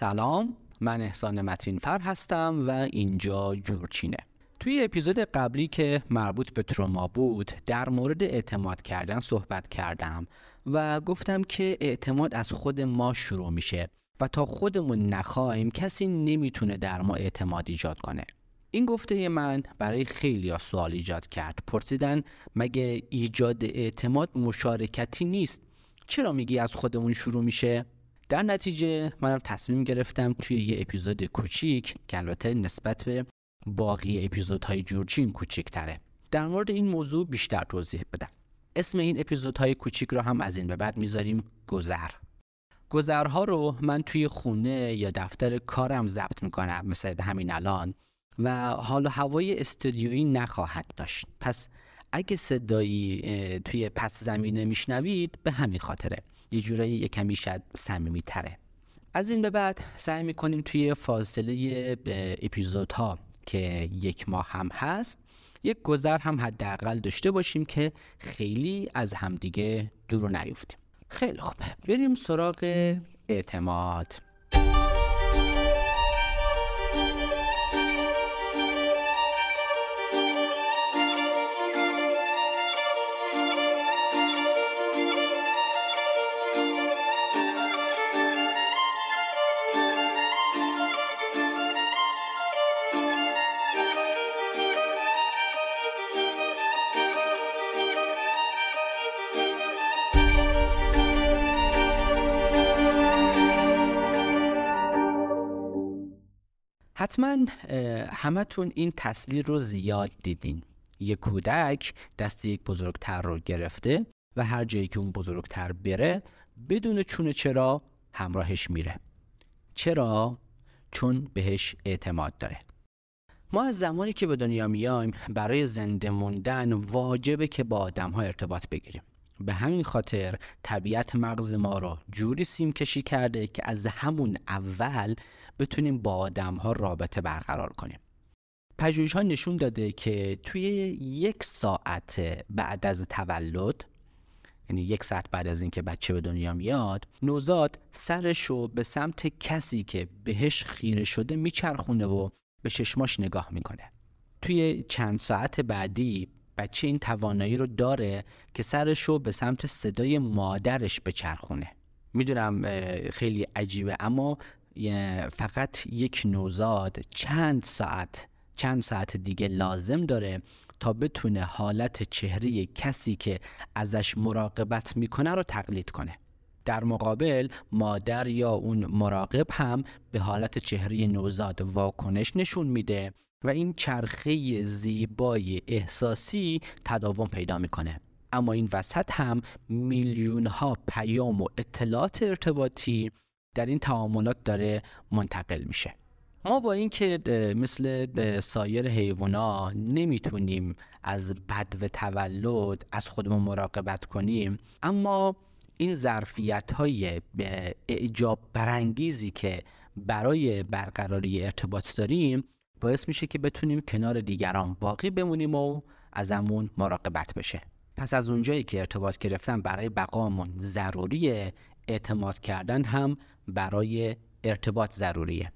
سلام من احسان متینفر هستم و اینجا جورچینه. توی اپیزود قبلی که مربوط به تروما بود در مورد اعتماد کردن صحبت کردم و گفتم که اعتماد از خود ما شروع میشه و تا خودمون نخواهیم کسی نمی‌تونه در ما اعتماد ایجاد کنه. این گفته من برای خیلی سوال ایجاد کرد. پرسیدن مگه ایجاد اعتماد مشارکتی نیست؟ چرا میگی از خودمون شروع میشه؟ در نتیجه منم تصمیم گرفتم توی یه اپیزود کوچیک که البته نسبت به باقی اپیزودهای جورچین کوچیکتره در مورد این موضوع بیشتر توضیح بدم. اسم این اپیزودهای کوچیک رو هم از این به بعد می‌ذاریم گذر. گذرها رو من توی خونه یا دفتر کارم ضبط می‌کنم مثل به همین الان و حال و هوای استودیویی نخواهد داشت. پس اگه صدایی توی پس زمینه میشنوید به همین خاطره. یه جورایی یه کمی شاید صمیمی تره از این به بعد سعی می‌کنیم توی فاصله اپیزودها که یک ماه هم هست یک گذر هم حداقل داشته باشیم که خیلی از همدیگه دور نیفتیم. خیلی خوب. بریم سراغ اعتماد. حتما همتون این تصویر رو زیاد دیدین. یه کودک دست یک بزرگتر رو گرفته و هر جایی که اون بزرگتر بره بدون چونه چرا همراهش میره. چرا؟ چون بهش اعتماد داره. ما از زمانی که به دنیا میایم برای زنده موندن واجبه که با آدم ها ارتباط بگیریم. به همین خاطر طبیعت مغز ما رو جوری سیم کشی کرده که از همون اول بتونیم با آدم ها رابطه برقرار کنیم. پژوهش ها نشون داده که توی یک ساعت بعد از تولد یعنی یک ساعت بعد از اینکه بچه به دنیا میاد نوزاد سرش رو به سمت کسی که بهش خیره شده میچرخونه و به چشماش نگاه می‌کنه. توی چند ساعت بعدی بچه این توانایی رو داره که سرش رو به سمت صدای مادرش بچرخونه. می‌دونم خیلی عجیبه اما فقط یک نوزاد چند ساعت چند ساعت دیگه لازم داره تا بتونه حالت چهره کسی که ازش مراقبت می‌کنه رو تقلید کنه. در مقابل مادر یا اون مراقب هم به حالت چهره نوزاد واکنش نشون میده. و این چرخه زیبای احساسی تداوم پیدا می‌کنه. اما این وسط هم میلیون ها پیام و اطلاعات ارتباطی در این تعاملات داره منتقل میشه. ما با اینکه مثل سایر حیوانا نمی‌تونیم از بد و تولد از خودمون مراقبت کنیم اما این ظرفیت های اعجاب برانگیزی که برای برقراری ارتباط داریم باعث میشه که بتونیم کنار دیگران باقی بمونیم و ازمون مراقبت بشه. پس از اونجایی که ارتباط گرفتن برای بقامون ضروریه اعتماد کردن هم برای ارتباط ضروریه.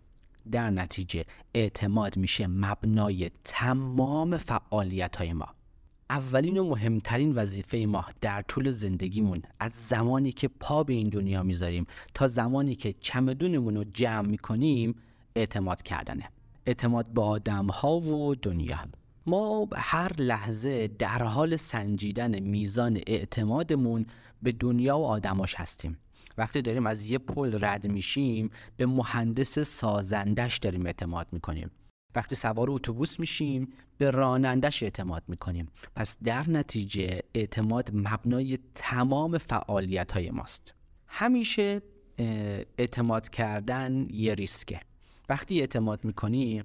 در نتیجه اعتماد میشه مبنای تمام فعالیت های ما. اولین و مهمترین وظیفه ما در طول زندگیمون از زمانی که پا به این دنیا می‌ذاریم تا زمانی که چمدونمون رو جمع می‌کنیم اعتماد کردنه. اعتماد به آدم ها و دنیا. ما هر لحظه در حال سنجیدن میزان اعتمادمون به دنیا و آدماش هستیم. وقتی داریم از یه پل رد میشیم به مهندس سازندش داریم اعتماد می‌کنیم. وقتی سوار اتوبوس میشیم به رانندش اعتماد می‌کنیم. پس در نتیجه اعتماد مبنای تمام فعالیت های ماست. همیشه اعتماد کردن یه ریسکه. وقتی اعتماد می‌کنیم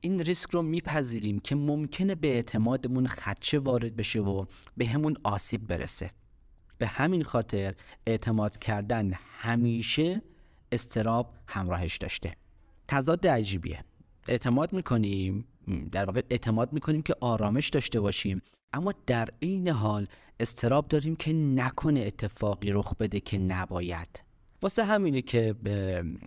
این ریسک رو میپذیریم که ممکنه به اعتمادمون خدشه وارد بشه و به همون آسیب برسه. به همین خاطر اعتماد کردن همیشه استراب همراهش داشته. تضاد عجیبیه. اعتماد می‌کنیم در واقع اعتماد می‌کنیم که آرامش داشته باشیم اما در این حال استراب داریم که نکنه اتفاقی رخ بده که نباید. واسه همینه که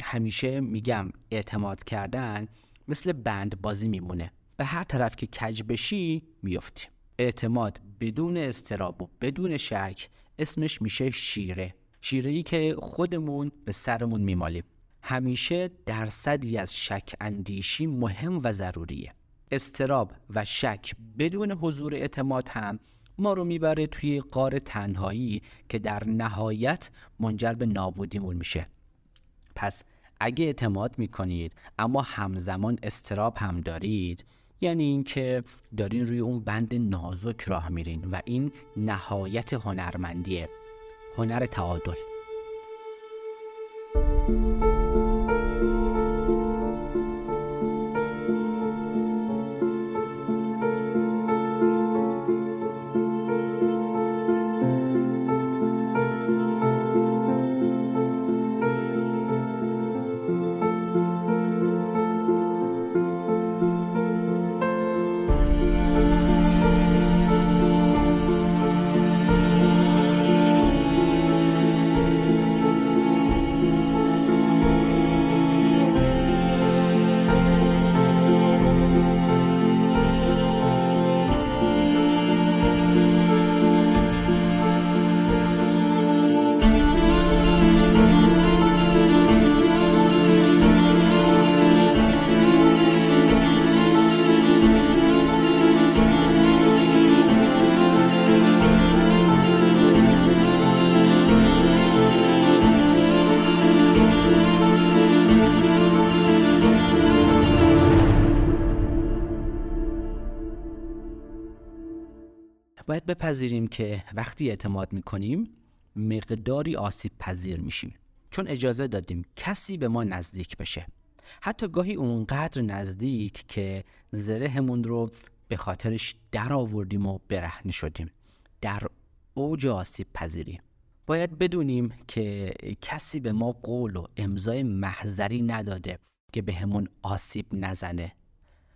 همیشه میگم اعتماد کردن مثل بند بازی میمونه. به هر طرف که کج بشی میفتی. اعتماد بدون استراب و بدون شک اسمش میشه شیره. شیره ای که خودمون به سرمون میمالیم. همیشه درصدی از شک اندیشی مهم و ضروریه. استراب و شک بدون حضور اعتماد هم ما رو می‌بره توی قار تنهایی که در نهایت منجر به نابودیمون میشه. پس اگه اعتماد می‌کنید اما همزمان استراب هم دارید یعنی اینکه دارین روی اون بند نازک راه میرین و این نهایت هنرمندیه. هنر تعادل. بپذیریم که وقتی اعتماد می‌کنیم مقداری آسیب پذیر میشیم. چون اجازه دادیم کسی به ما نزدیک بشه. حتی گاهی اونقدر نزدیک که زرهمون رو به خاطرش در آوردیم و برهنه شدیم. در اوج آسیب پذیری. باید بدونیم که کسی به ما قول و امضای محضری نداده که به همون آسیب نزنه.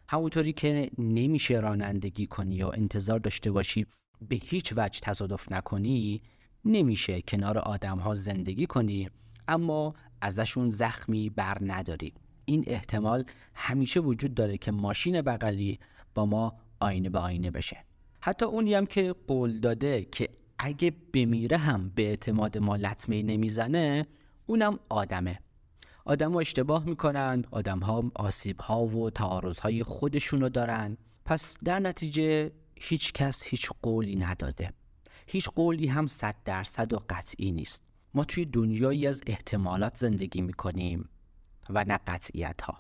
همونطوری که نمیشه رانندگی کنی یا انتظار داشته باشی به هیچ وجه تصادف نکنی نمیشه کنار آدم ها زندگی کنی اما ازشون زخمی بر نداری. این احتمال همیشه وجود داره که ماشین بغلی با ما آینه به آینه بشه. حتی اونی هم که قول داده که اگه بمیره هم به اعتماد ما لطمه نمی‌زنه اونم آدمه. آدم ها اشتباه می‌کنن آدم ها آسیب ها و تعارض های خودشونو دارن. پس در نتیجه هیچ کس هیچ قولی نداده. هیچ قولی هم صد درصد و قطعی نیست. ما توی دنیایی از احتمالات زندگی می‌کنیم و نه قطعیت ها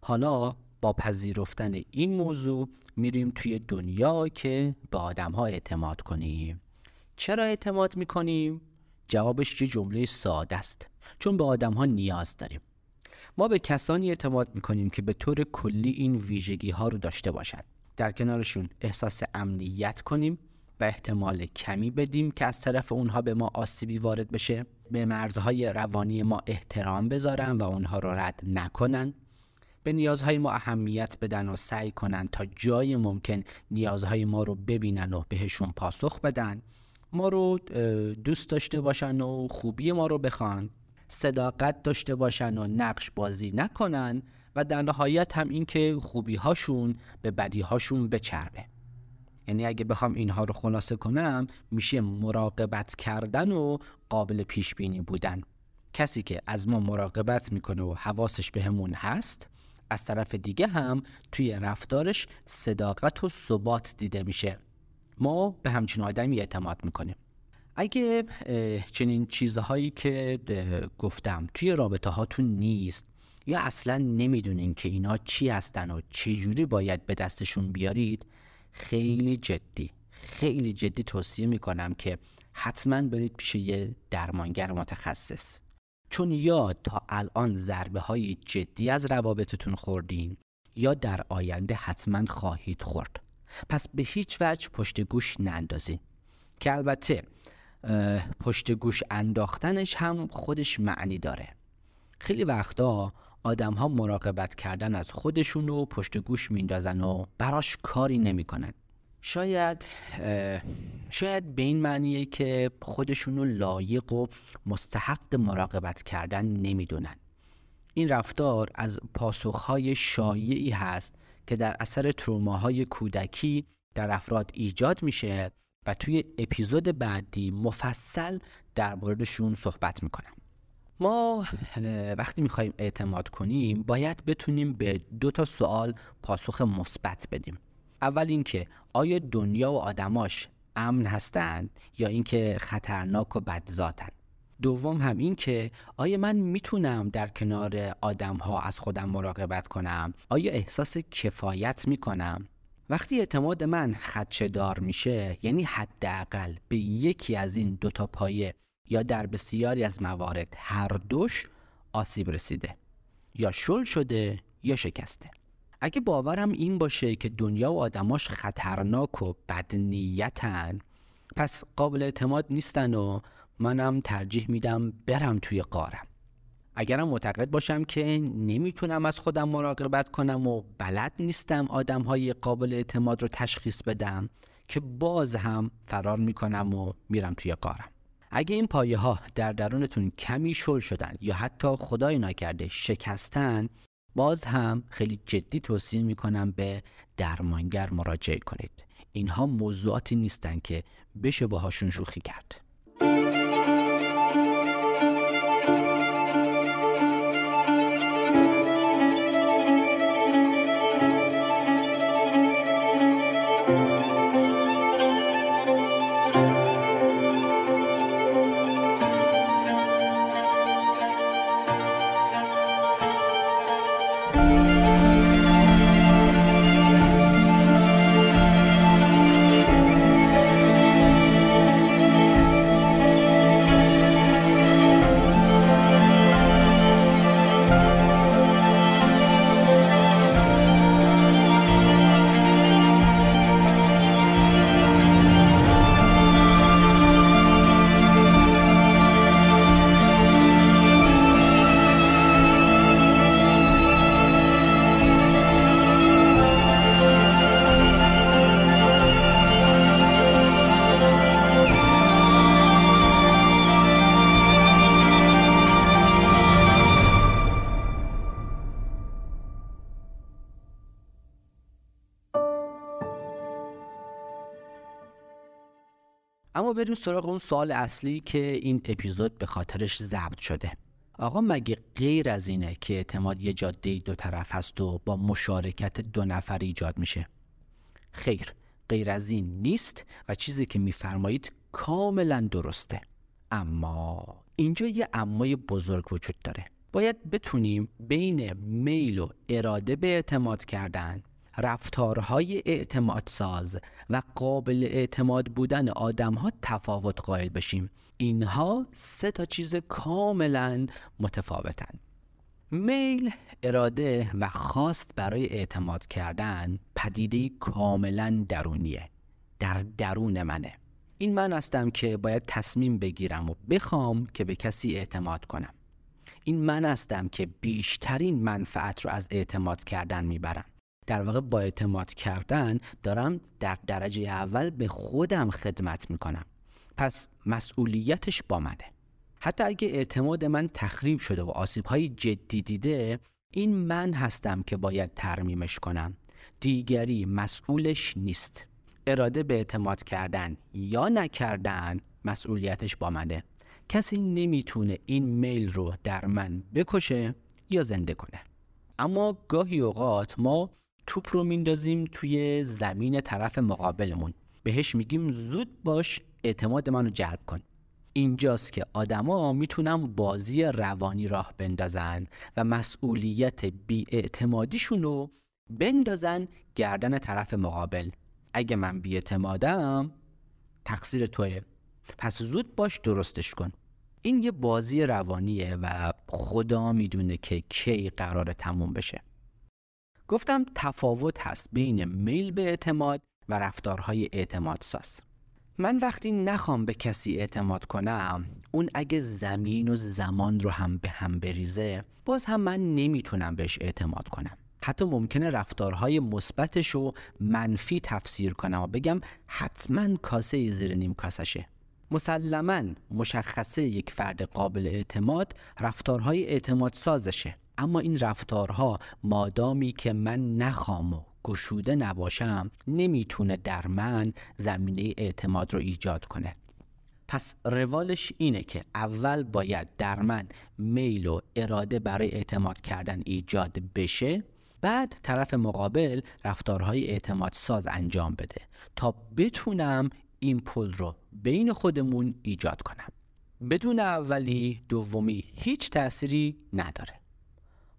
حالا با پذیرفتن این موضوع میریم توی دنیا که به آدم ها اعتماد کنیم. چرا اعتماد می‌کنیم؟ جوابش یه جمله ساده است. چون به آدم ها نیاز داریم. ما به کسانی اعتماد می‌کنیم که به طور کلی این ویژگی ها رو داشته باشند در کنارشون احساس امنیت کنیم و احتمال کمی بدیم که از طرف اونها به ما آسیبی وارد بشه. به مرزهای روانی ما احترام بذارن و اونها رو رد نکنن. به نیازهای ما اهمیت بدن و سعی کنن تا جای ممکن نیازهای ما رو ببینن و بهشون پاسخ بدن. ما رو دوست داشته باشن و خوبی ما رو بخوان. صداقت داشته باشن و نقش بازی نکنن. و در نهایت هم اینکه خوبی هاشون به بدی هاشون بچربه. یعنی اگه بخوام اینها رو خلاصه کنم میشه مراقبت کردن و قابل پیش بینی بودن. کسی که از ما مراقبت می‌کنه و حواسش بهمون هست از طرف دیگه هم توی رفتارش صداقت و ثبات دیده میشه. ما به همچین آدمی اعتماد می‌کنیم. اگه چنین چیزهایی که گفتم توی رابطه هاتون نیست یا اصلا نمی‌دونین که اینا چی هستن و چجوری باید به دستشون بیارید؟ خیلی جدی خیلی جدی توصیه می‌کنم که حتما برید پیش یه درمانگر متخصص. چون یا تا الان ضربه های جدی از روابطتون خوردین یا در آینده حتما خواهید خورد. پس به هیچ وجه پشت گوش نندازین. که البته پشت گوش انداختنش هم خودش معنی داره. خیلی وقتا آدم ها مراقبت کردن از خودشون و پشت گوش میندازن و براش کاری نمی‌کنن. شاید شاید به این معنیه که خودشونو لایق و مستحق مراقبت کردن نمی‌دونن. این رفتار از پاسخهای شایعی هست که در اثر تروماهای کودکی در افراد ایجاد میشه و توی اپیزود بعدی مفصل در موردشون صحبت می‌کنم. ما وقتی می‌خوایم اعتماد کنیم باید بتونیم به دو تا سوال پاسخ مثبت بدیم. اول اینکه آیا دنیا و آدماش امن هستند یا اینکه خطرناک و بدذاتن؟ دوم هم این که آیا من می‌تونم در کنار آدم ها از خودم مراقبت کنم؟ آیا احساس کفایت می‌کنم؟ وقتی اعتماد من خدشه دار میشه یعنی حداقل به یکی از این دوتا پایه یا در بسیاری از موارد هر دوش آسیب رسیده یا شل شده یا شکسته. اگه باورم این باشه که دنیا و آدماش خطرناک و بدنیتن پس قابل اعتماد نیستن و منم ترجیح میدم برم توی قارم. اگرم معتقد باشم که نمی‌تونم از خودم مراقبت کنم و بلد نیستم آدم های قابل اعتماد رو تشخیص بدم که باز هم فرار می‌کنم و میرم توی قارم. اگه این پایه ها در درونتون کمی شل شدن یا حتی خدای نکرده شکستن باز هم خیلی جدی توصیه می‌کنم به درمانگر مراجعه کنید. اینها موضوعاتی نیستن که بشه باهاشون شوخی کرد. بریم سراغ اون سوال اصلی که این اپیزود به خاطرش ضبط شده. آقا مگه غیر از اینه که اعتماد یه جاده دو طرف هست و با مشارکت دو نفر ایجاد میشه؟ خیر غیر از این نیست و چیزی که میفرمایید کاملا درسته. اما اینجا یه امای بزرگ وجود داره. باید بتونیم بین میل و اراده به اعتماد کردن رفتارهای اعتماد ساز و قابل اعتماد بودن آدم ها تفاوت قائل بشیم. اینها سه تا چیز کاملا متفاوتن. میل اراده و خواست برای اعتماد کردن پدیده کاملا درونیه. در درون منه. این من هستم که باید تصمیم بگیرم و بخوام که به کسی اعتماد کنم. این من هستم که بیشترین منفعت رو از اعتماد کردن می‌برم. در واقع با اعتماد کردن دارم در درجه اول به خودم خدمت می‌کنم. پس مسئولیتش با منه. حتی اگه اعتماد من تخریب شده و آسیب های جدی دیده این من هستم که باید ترمیمش کنم. دیگری مسئولش نیست. اراده به اعتماد کردن یا نکردن مسئولیتش با منه. کسی نمی‌تونه این میل رو در من بکشه یا زنده کنه. اما گاهی اوقات ما توپ رو میندازیم توی زمین طرف مقابلمون. بهش میگیم زود باش اعتماد منو جلب کن. اینجاست که آدما می‌تونن بازی روانی راه بندازن و مسئولیت بیاعتمادیشون رو بندازن گردن طرف مقابل. اگه من بیاعتمادم تقصیر توه. پس زود باش درستش کن. این یه بازی روانیه و خدا می‌دونه که کی قرار تموم بشه. گفتم تفاوت هست بین میل به اعتماد و رفتارهای اعتماد ساز. من وقتی نخوام به کسی اعتماد کنم اون اگه زمین و زمان رو هم به هم بریزه باز هم من نمی‌تونم بهش اعتماد کنم. حتی ممکنه رفتارهای مثبتش رو منفی تفسیر کنم و بگم حتما کاسه زیر نیم کاسشه. مسلما مشخصه یک فرد قابل اعتماد رفتارهای اعتماد سازشه. اما این رفتارها مادامی که من نخوام و گشوده نباشم نمی‌تونه در من زمینه اعتماد رو ایجاد کنه. پس روالش اینه که اول باید در من میل و اراده برای اعتماد کردن ایجاد بشه بعد طرف مقابل رفتارهای اعتماد ساز انجام بده تا بتونم این پل رو بین خودمون ایجاد کنم. بدون اولی دومی هیچ تأثیری نداره.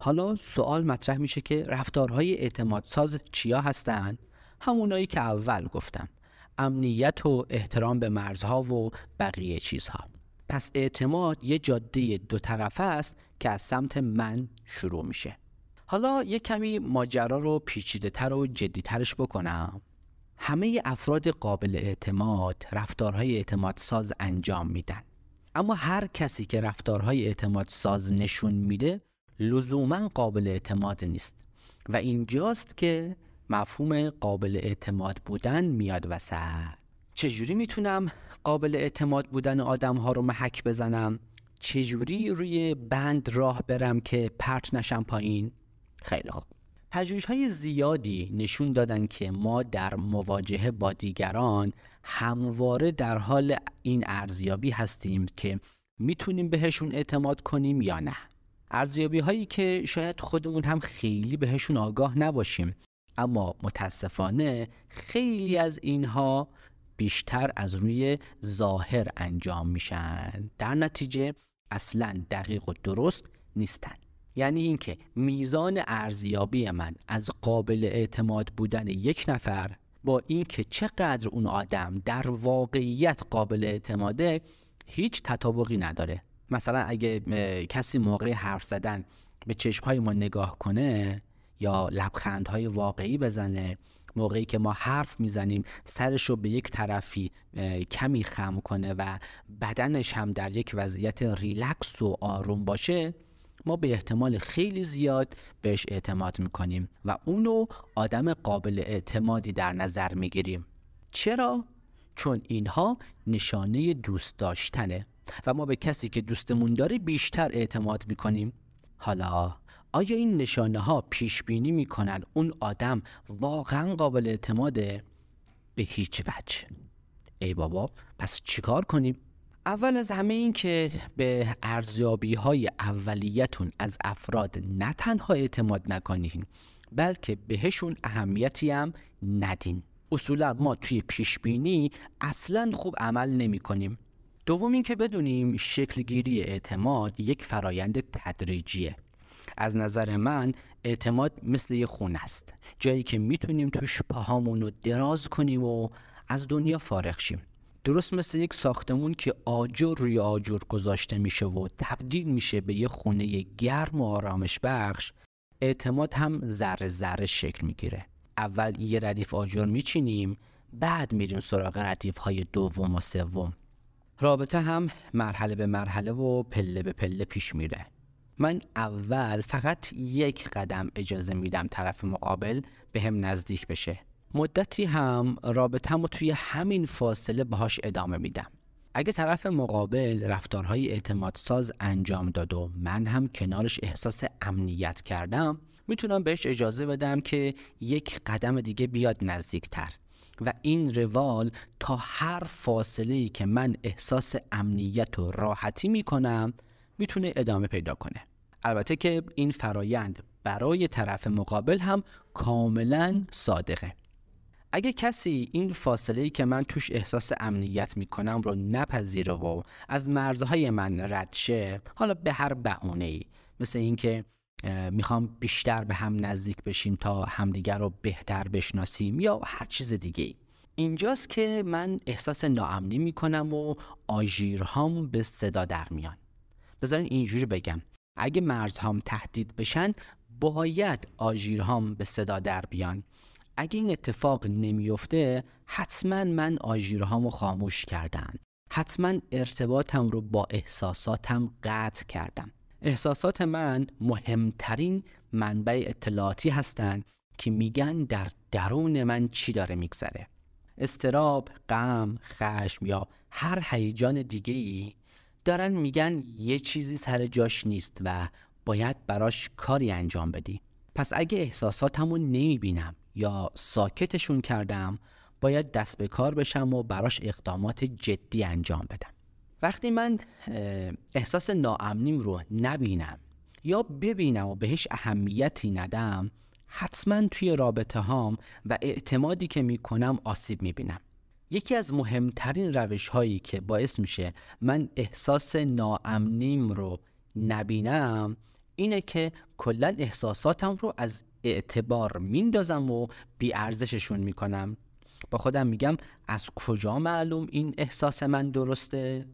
حالا سوال مطرح میشه که رفتارهای اعتماد ساز چیا هستن؟ همونایی که اول گفتم. امنیت و احترام به مرزها و بقیه چیزها. پس اعتماد یه جاده دو طرفه است که از سمت من شروع میشه. حالا یه کمی ماجرا رو پیچیده تر و جدی ترش بکنم. همه افراد قابل اعتماد رفتارهای اعتماد ساز انجام میدن. اما هر کسی که رفتارهای اعتماد ساز نشون میده لزوما قابل اعتماد نیست و اینجاست که مفهوم قابل اعتماد بودن میاد وسط. چجوری می‌تونم قابل اعتماد بودن آدم ها رو محک بزنم؟ چجوری روی بند راه برم که پرت نشم پایین؟ خیلی خوب. پژوهش های زیادی نشون دادن که ما در مواجهه با دیگران همواره در حال این ارزیابی هستیم که می‌تونیم بهشون اعتماد کنیم یا نه. ارزیابی هایی که شاید خودمون هم خیلی بهشون آگاه نباشیم. اما متاسفانه خیلی از اینها بیشتر از روی ظاهر انجام میشن. در نتیجه اصلا دقیق و درست نیستن. یعنی اینکه میزان ارزیابی من از قابل اعتماد بودن یک نفر با اینکه چقدر اون آدم در واقعیت قابل اعتماده هیچ تطابقی نداره. مثلا اگه کسی موقع حرف زدن به چشمهای ما نگاه کنه یا لبخندهای واقعی بزنه موقعی که ما حرف می‌زنیم سرش رو به یک طرفی کمی خم کنه و بدنش هم در یک وضعیت ریلکس و آروم باشه ما به احتمال خیلی زیاد بهش اعتماد می‌کنیم و اونو آدم قابل اعتمادی در نظر می‌گیریم چرا؟ چون اینها نشانه دوست داشتنه و ما به کسی که دوستمون داره بیشتر اعتماد می‌کنیم حالا آیا این نشانه ها پیش بینی می‌کنن اون آدم واقعا قابل اعتماده؟ به هیچ وجه ای بابا پس چیکار کنیم؟ اول از همه این که به ارزیابی های اولیتون از افراد نه تنها اعتماد نکنین بلکه بهشون اهمیتی هم ندین اصولا ما توی پیش بینی اصلا خوب عمل نمی کنیم دوم اینکه بدونیم شکلگیری اعتماد یک فرایند تدریجیه. از نظر من اعتماد مثل یه خونه است. جایی که می‌تونیم توش پاهامون رو دراز کنیم و از دنیا فارغ شیم. درست مثل یک ساختمون که آجر روی آجر گذاشته میشه و تبدیل میشه به یه خونه گرم و آرامش بخش اعتماد هم ذره ذره شکل می‌گیره. اول یه ردیف آجر میچینیم بعد میریم سراغ ردیف های دوم و سوم. رابطه هم مرحله به مرحله و پله به پله پیش میره. من اول فقط یک قدم اجازه میدم طرف مقابل به هم نزدیک بشه. مدتی هم رابطم رو توی همین فاصله باهاش ادامه میدم. اگه طرف مقابل رفتارهای اعتماد ساز انجام داد و من هم کنارش احساس امنیت کردم می‌تونم بهش اجازه بدم که یک قدم دیگه بیاد نزدیکتر. و این روال تا هر فاصله ای که من احساس امنیت و راحتی می‌کنم می‌تونه ادامه پیدا کنه. البته که این فرایند برای طرف مقابل هم کاملا صادقه. اگه کسی این فاصله ای که من توش احساس امنیت می‌کنم رو نپذیره و از مرزهای من رد شه حالا به هر بهونه ای مثل اینکه می‌خوام بیشتر به هم نزدیک بشیم تا همدیگر رو بهتر بشناسیم یا هر چیز دیگه اینجاست که من احساس ناامنی می‌کنم و آژیرهام به صدا در میان. بذارین اینجوری بگم. اگه مرزهام تهدید بشن باید آژیرهام به صدا در بیان. اگه این اتفاق نمیفته حتما من آژیرهامو خاموش کردم حتما ارتباطم رو با احساساتم قطع کردم. احساسات من مهمترین منبع اطلاعاتی هستند که میگن در درون من چی داره میگذره. استراب، غم، خشم یا هر هیجان دیگه ای دارن میگن یه چیزی سر جاش نیست و باید براش کاری انجام بدی. پس اگه احساساتمو نمی‌بینم یا ساکتشون کردم باید دست به کار بشم و براش اقدامات جدی انجام بدم. وقتی من احساس ناامنیم رو نبینم یا ببینم و بهش اهمیتی ندم حتما توی رابطه هام و اعتمادی که می‌کنم آسیب می‌بینم. یکی از مهمترین روش هایی که باعث میشه من احساس ناامنیم رو نبینم اینه که کلا احساساتم رو از اعتبار میندازم و بیارزششون می‌کنم. با خودم میگم از کجا معلوم این احساس من درسته؟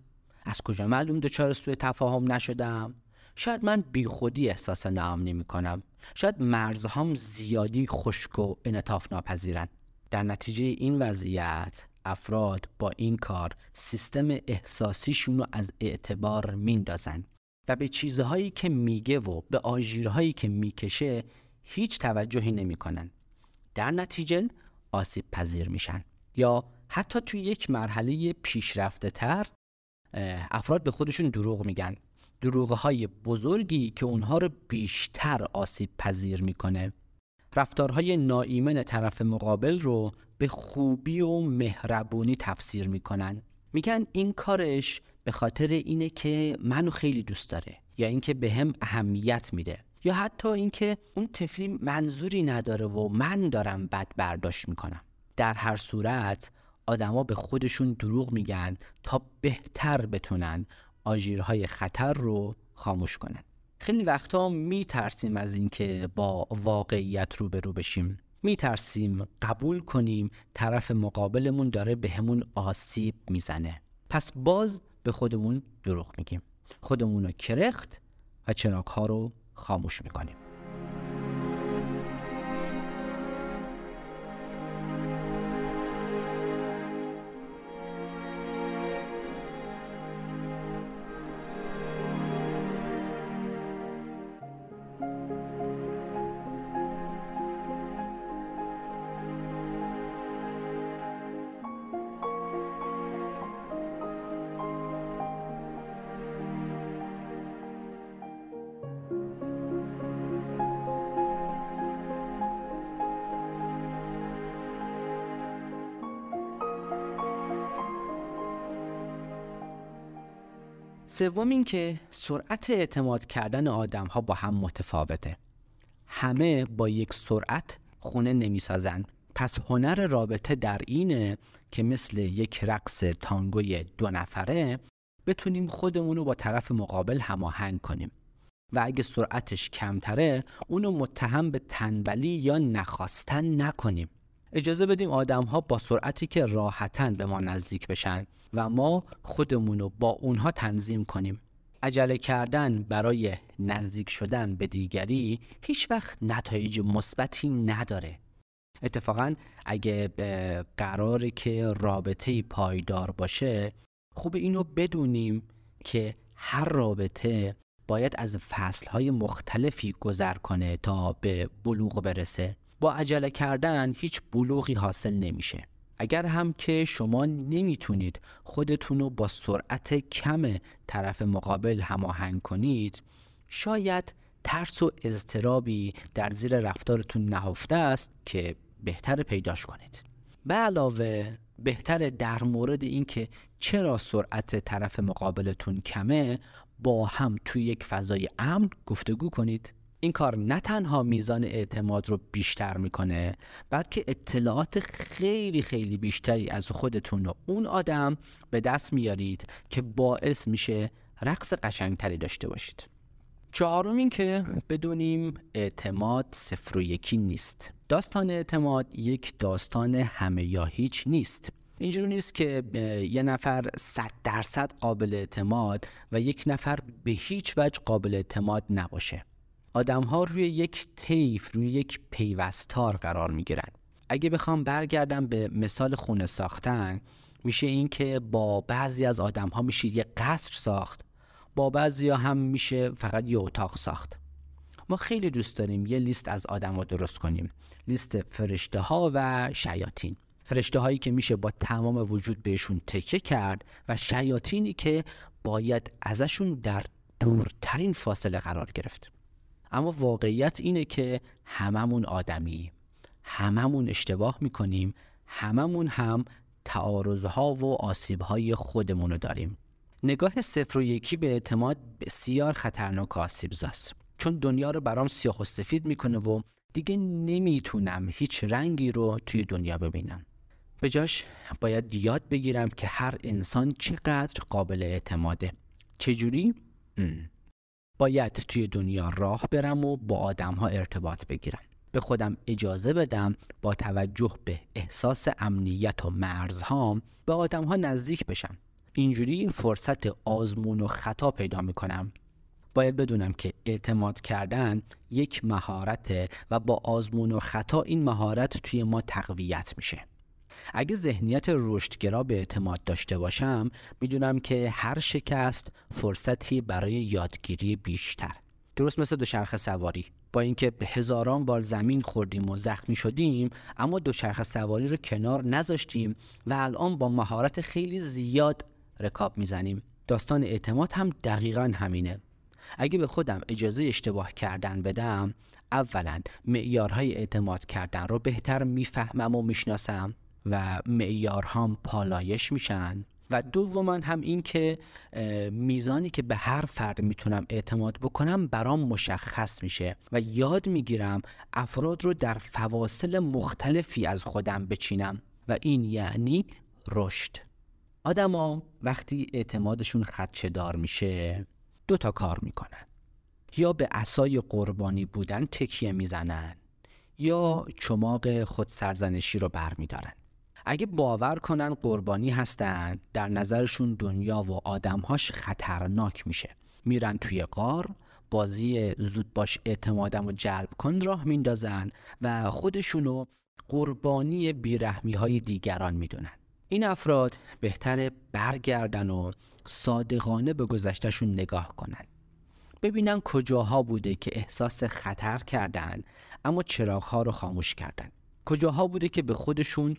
از کجا معلوم دچار سوء تفاهم نشدم؟ شاید من بیخودی احساس ناامنی می‌کنم شاید مرزهام زیادی خشک و انطاف ناپذیرن در نتیجه این وضعیت افراد با این کار سیستم احساسیشون رو از اعتبار میندازن. و به چیزهایی که میگه و به آژیرهایی که می‌کشه هیچ توجهی نمی‌کنن. در نتیجه آسیب پذیر میشن. یا حتی توی یک مرحله پیشرفته تر افراد به خودشون دروغ میگن. دروغ های بزرگی که اونها رو بیشتر آسیب پذیر می‌کنه. رفتارهای ناایمن طرف مقابل رو به خوبی و مهربونی تفسیر می‌کنن. میگن این کارش به خاطر اینه که منو خیلی دوست داره یا اینکه به هم اهمیت میده یا حتی اینکه اون طفلی منظوری نداره و من دارم بد برداشت می‌کنم. در هر صورت آدما به خودشون دروغ میگن تا بهتر بتونن آژیرهای خطر رو خاموش کنن. خیلی وقتا میترسیم از اینکه با واقعیت روبرو بشیم. میترسیم قبول کنیم طرف مقابلمون داره بهمون به آسیب می‌زنه. پس باز به خودمون دروغ میگیم. خودمون رو کرخت و چراغ ها رو خاموش می‌کنیم. سوم اینکه سرعت اعتماد کردن آدم ها با هم متفاوته. همه با یک سرعت خونه نمی‌سازن. پس هنر رابطه در اینه که مثل یک رقص تانگوی دو نفره بتونیم خودمون رو با طرف مقابل هماهنگ کنیم. و اگه سرعتش کمتره اونو متهم به تنبلی یا نخواستن نکنیم. اجازه بدیم آدم ها با سرعتی که راحتن به ما نزدیک بشن و ما خودمون رو با اونها تنظیم کنیم. عجله کردن برای نزدیک شدن به دیگری هیچ وقت نتایج مثبتی نداره. اتفاقا اگه قراره که رابطه پایدار باشه خوب اینو بدونیم که هر رابطه باید از فصلهای مختلفی گذر کنه تا به بلوغ برسه. با عجله کردن هیچ بلوغی حاصل نمیشه. اگر هم که شما نمی‌تونید خودتون رو با سرعت کم طرف مقابل هماهنگ کنید شاید ترس و اضطرابی در زیر رفتارتون نهفته است که بهتر پیداش کنید. به علاوه بهتر در مورد اینکه چرا سرعت طرف مقابلتون کمه با هم توی یک فضای امن گفتگو کنید. این کار نه تنها میزان اعتماد رو بیشتر می‌کنه بلکه اطلاعات خیلی خیلی بیشتری از خودتون و اون آدم به دست میارید که باعث میشه رقص قشنگتری داشته باشید. چهارم این که بدونیم اعتماد صفر و یکی نیست. داستان اعتماد یک داستان همه یا هیچ نیست. اینجوری نیست که یه نفر صد درصد قابل اعتماد و یک نفر به هیچ وجه قابل اعتماد نباشه. آدم ها روی یک طیف روی یک پیوستار قرار می گیرن. اگه بخوام برگردم به مثال خونه ساختن میشه این که با بعضی از آدم ها میشه یه قصر ساخت با بعضی هم میشه فقط یه اتاق ساخت. ما خیلی دوست داریم یه لیست از آدم رو درست کنیم. لیست فرشته ها و شیاطین. فرشته هایی که میشه با تمام وجود بهشون تکه کرد و شیاطینی که باید ازشون در دورترین فاصله قرار گرفت. اما واقعیت اینه که هممون آدمی هممون اشتباه می‌کنیم هممون هم تعارضها و آسیبهای خودمون رو داریم. نگاه صفر و یکی به اعتماد بسیار خطرناک آسیبزاست. چون دنیا رو برام سیاه و سفید می‌کنه و دیگه نمی‌تونم هیچ رنگی رو توی دنیا ببینم. به جاش باید یاد بگیرم که هر انسان چقدر قابل اعتماده. چجوری؟ باید توی دنیا راه برم و با آدم ها ارتباط بگیرم. به خودم اجازه بدم با توجه به احساس امنیت و مرزهام به آدم ها نزدیک بشم. اینجوری فرصت آزمون و خطا پیدا می‌کنم. باید بدونم که اعتماد کردن یک مهارت و با آزمون و خطا این مهارت توی ما تقویت میشه. اگه ذهنیت رشدگرا به اعتماد داشته باشم می‌دونم که هر شکست فرصتی برای یادگیری بیشتر. درست مثل دوچرخه سواری. با اینکه به هزاران بار زمین خوردیم و زخمی شدیم اما دوچرخه سواری رو کنار نذاشتیم و الان با مهارت خیلی زیاد رکاب می‌زنیم. داستان اعتماد هم دقیقا همینه. اگه به خودم اجازه اشتباه کردن بدم اولا معیارهای اعتماد کردن رو بهتر می‌فهمم و می‌شناسم. و معیارهام پالایش میشن. و دوما هم این که میزانی که به هر فرد می‌تونم اعتماد بکنم برام مشخص میشه و یاد می‌گیرم افراد رو در فواصل مختلفی از خودم بچینم و این یعنی رشد. آدما وقتی اعتمادشون خدشه دار میشه دو تا کار می‌کنن. یا به اسای قربانی بودن تکیه می‌زنن یا چماق خود سرزنشی رو برمیدارن. اگه باور کنن قربانی هستن در نظرشون دنیا و آدمهاش خطرناک میشه. میرن توی قار بازی زود باش اعتمادم و جلب کن راه میندازن و خودشونو قربانی بیرحمی های دیگران می‌دونن. این افراد بهتره برگردن و صادقانه به گذشتهشون نگاه کنن. ببینن کجاها بوده که احساس خطر کردن اما چراغها رو خاموش کردن. کجاها بوده که به خودشون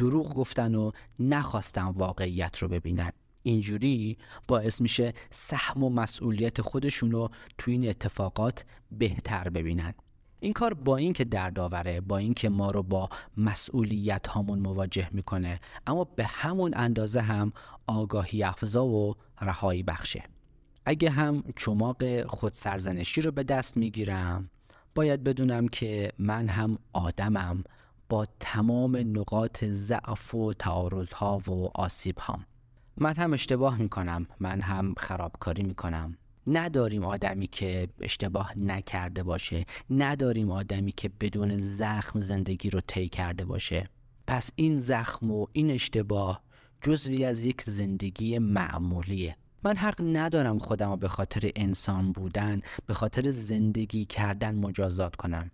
دروغ گفتن و نخواستن واقعیت رو ببینن. اینجوری باعث میشه سهم و مسئولیت خودشون رو تو این اتفاقات بهتر ببینن. این کار با اینکه دردآوره با اینکه ما رو با مسئولیت هامون مواجه می‌کنه اما به همون اندازه هم آگاهی افزا و رهایی بخشه. اگه هم چماق خود سرزنشی رو به دست می‌گیرم باید بدونم که من هم آدمم با تمام نقاط ضعف و تعارضها و آسیب هم من هم اشتباه می‌کنم من هم خرابکاری می‌کنم. نداریم آدمی که اشتباه نکرده باشه. نداریم آدمی که بدون زخم زندگی رو طی کرده باشه. پس این زخم و این اشتباه جزوی از یک زندگی معمولیه. من حق ندارم خودم رو به خاطر انسان بودن به خاطر زندگی کردن مجازات کنم.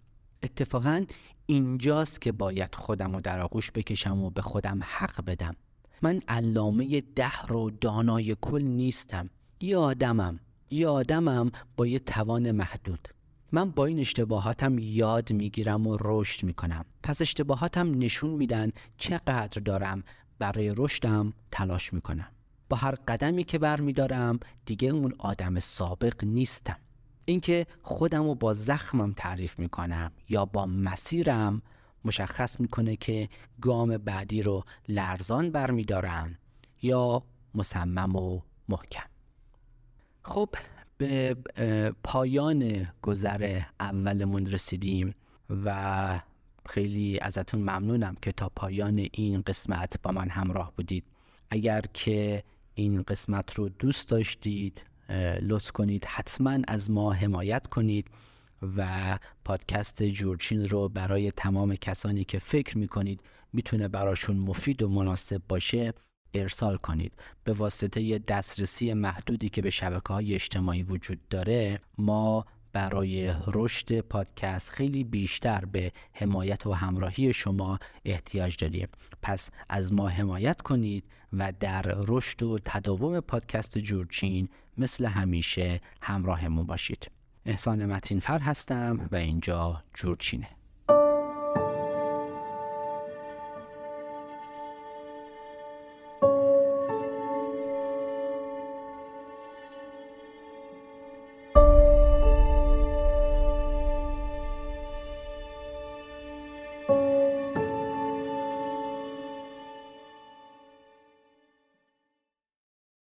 اتفاقا اینجاست که باید خودم رو در آغوش بکشم و به خودم حق بدم. من علامه ده و دانای کل نیستم. یه آدمم. یه آدمم با یه توان محدود. من با این اشتباهاتم یاد می‌گیرم و رشد می‌کنم. پس اشتباهاتم نشون میدن چقدر دارم برای رشدم تلاش می‌کنم. با هر قدمی که برمیدارم دیگه اون آدم سابق نیستم. اینکه خودم رو با زخمم تعریف می‌کنم یا با مسیرم مشخص می‌کنه که گام بعدی رو لرزان برمیدارم یا مصمم و محکم. خب به پایان گذر اولمون رسیدیم و خیلی ازتون ممنونم که تا پایان این قسمت با من همراه بودید. اگر که این قسمت رو دوست داشتید لطف کنید حتما از ما حمایت کنید و پادکست جورچین رو برای تمام کسانی که فکر می‌کنید می‌تونه براشون مفید و مناسب باشه ارسال کنید. به واسطه دسترسی محدودی که به شبکه های اجتماعی وجود داره ما برای رشد پادکست خیلی بیشتر به حمایت و همراهی شما احتیاج داریم. پس از ما حمایت کنید و در رشد و تداوم پادکست جورچین مثل همیشه همراهمون باشید. احسان متینفر هستم و اینجا جورچینه.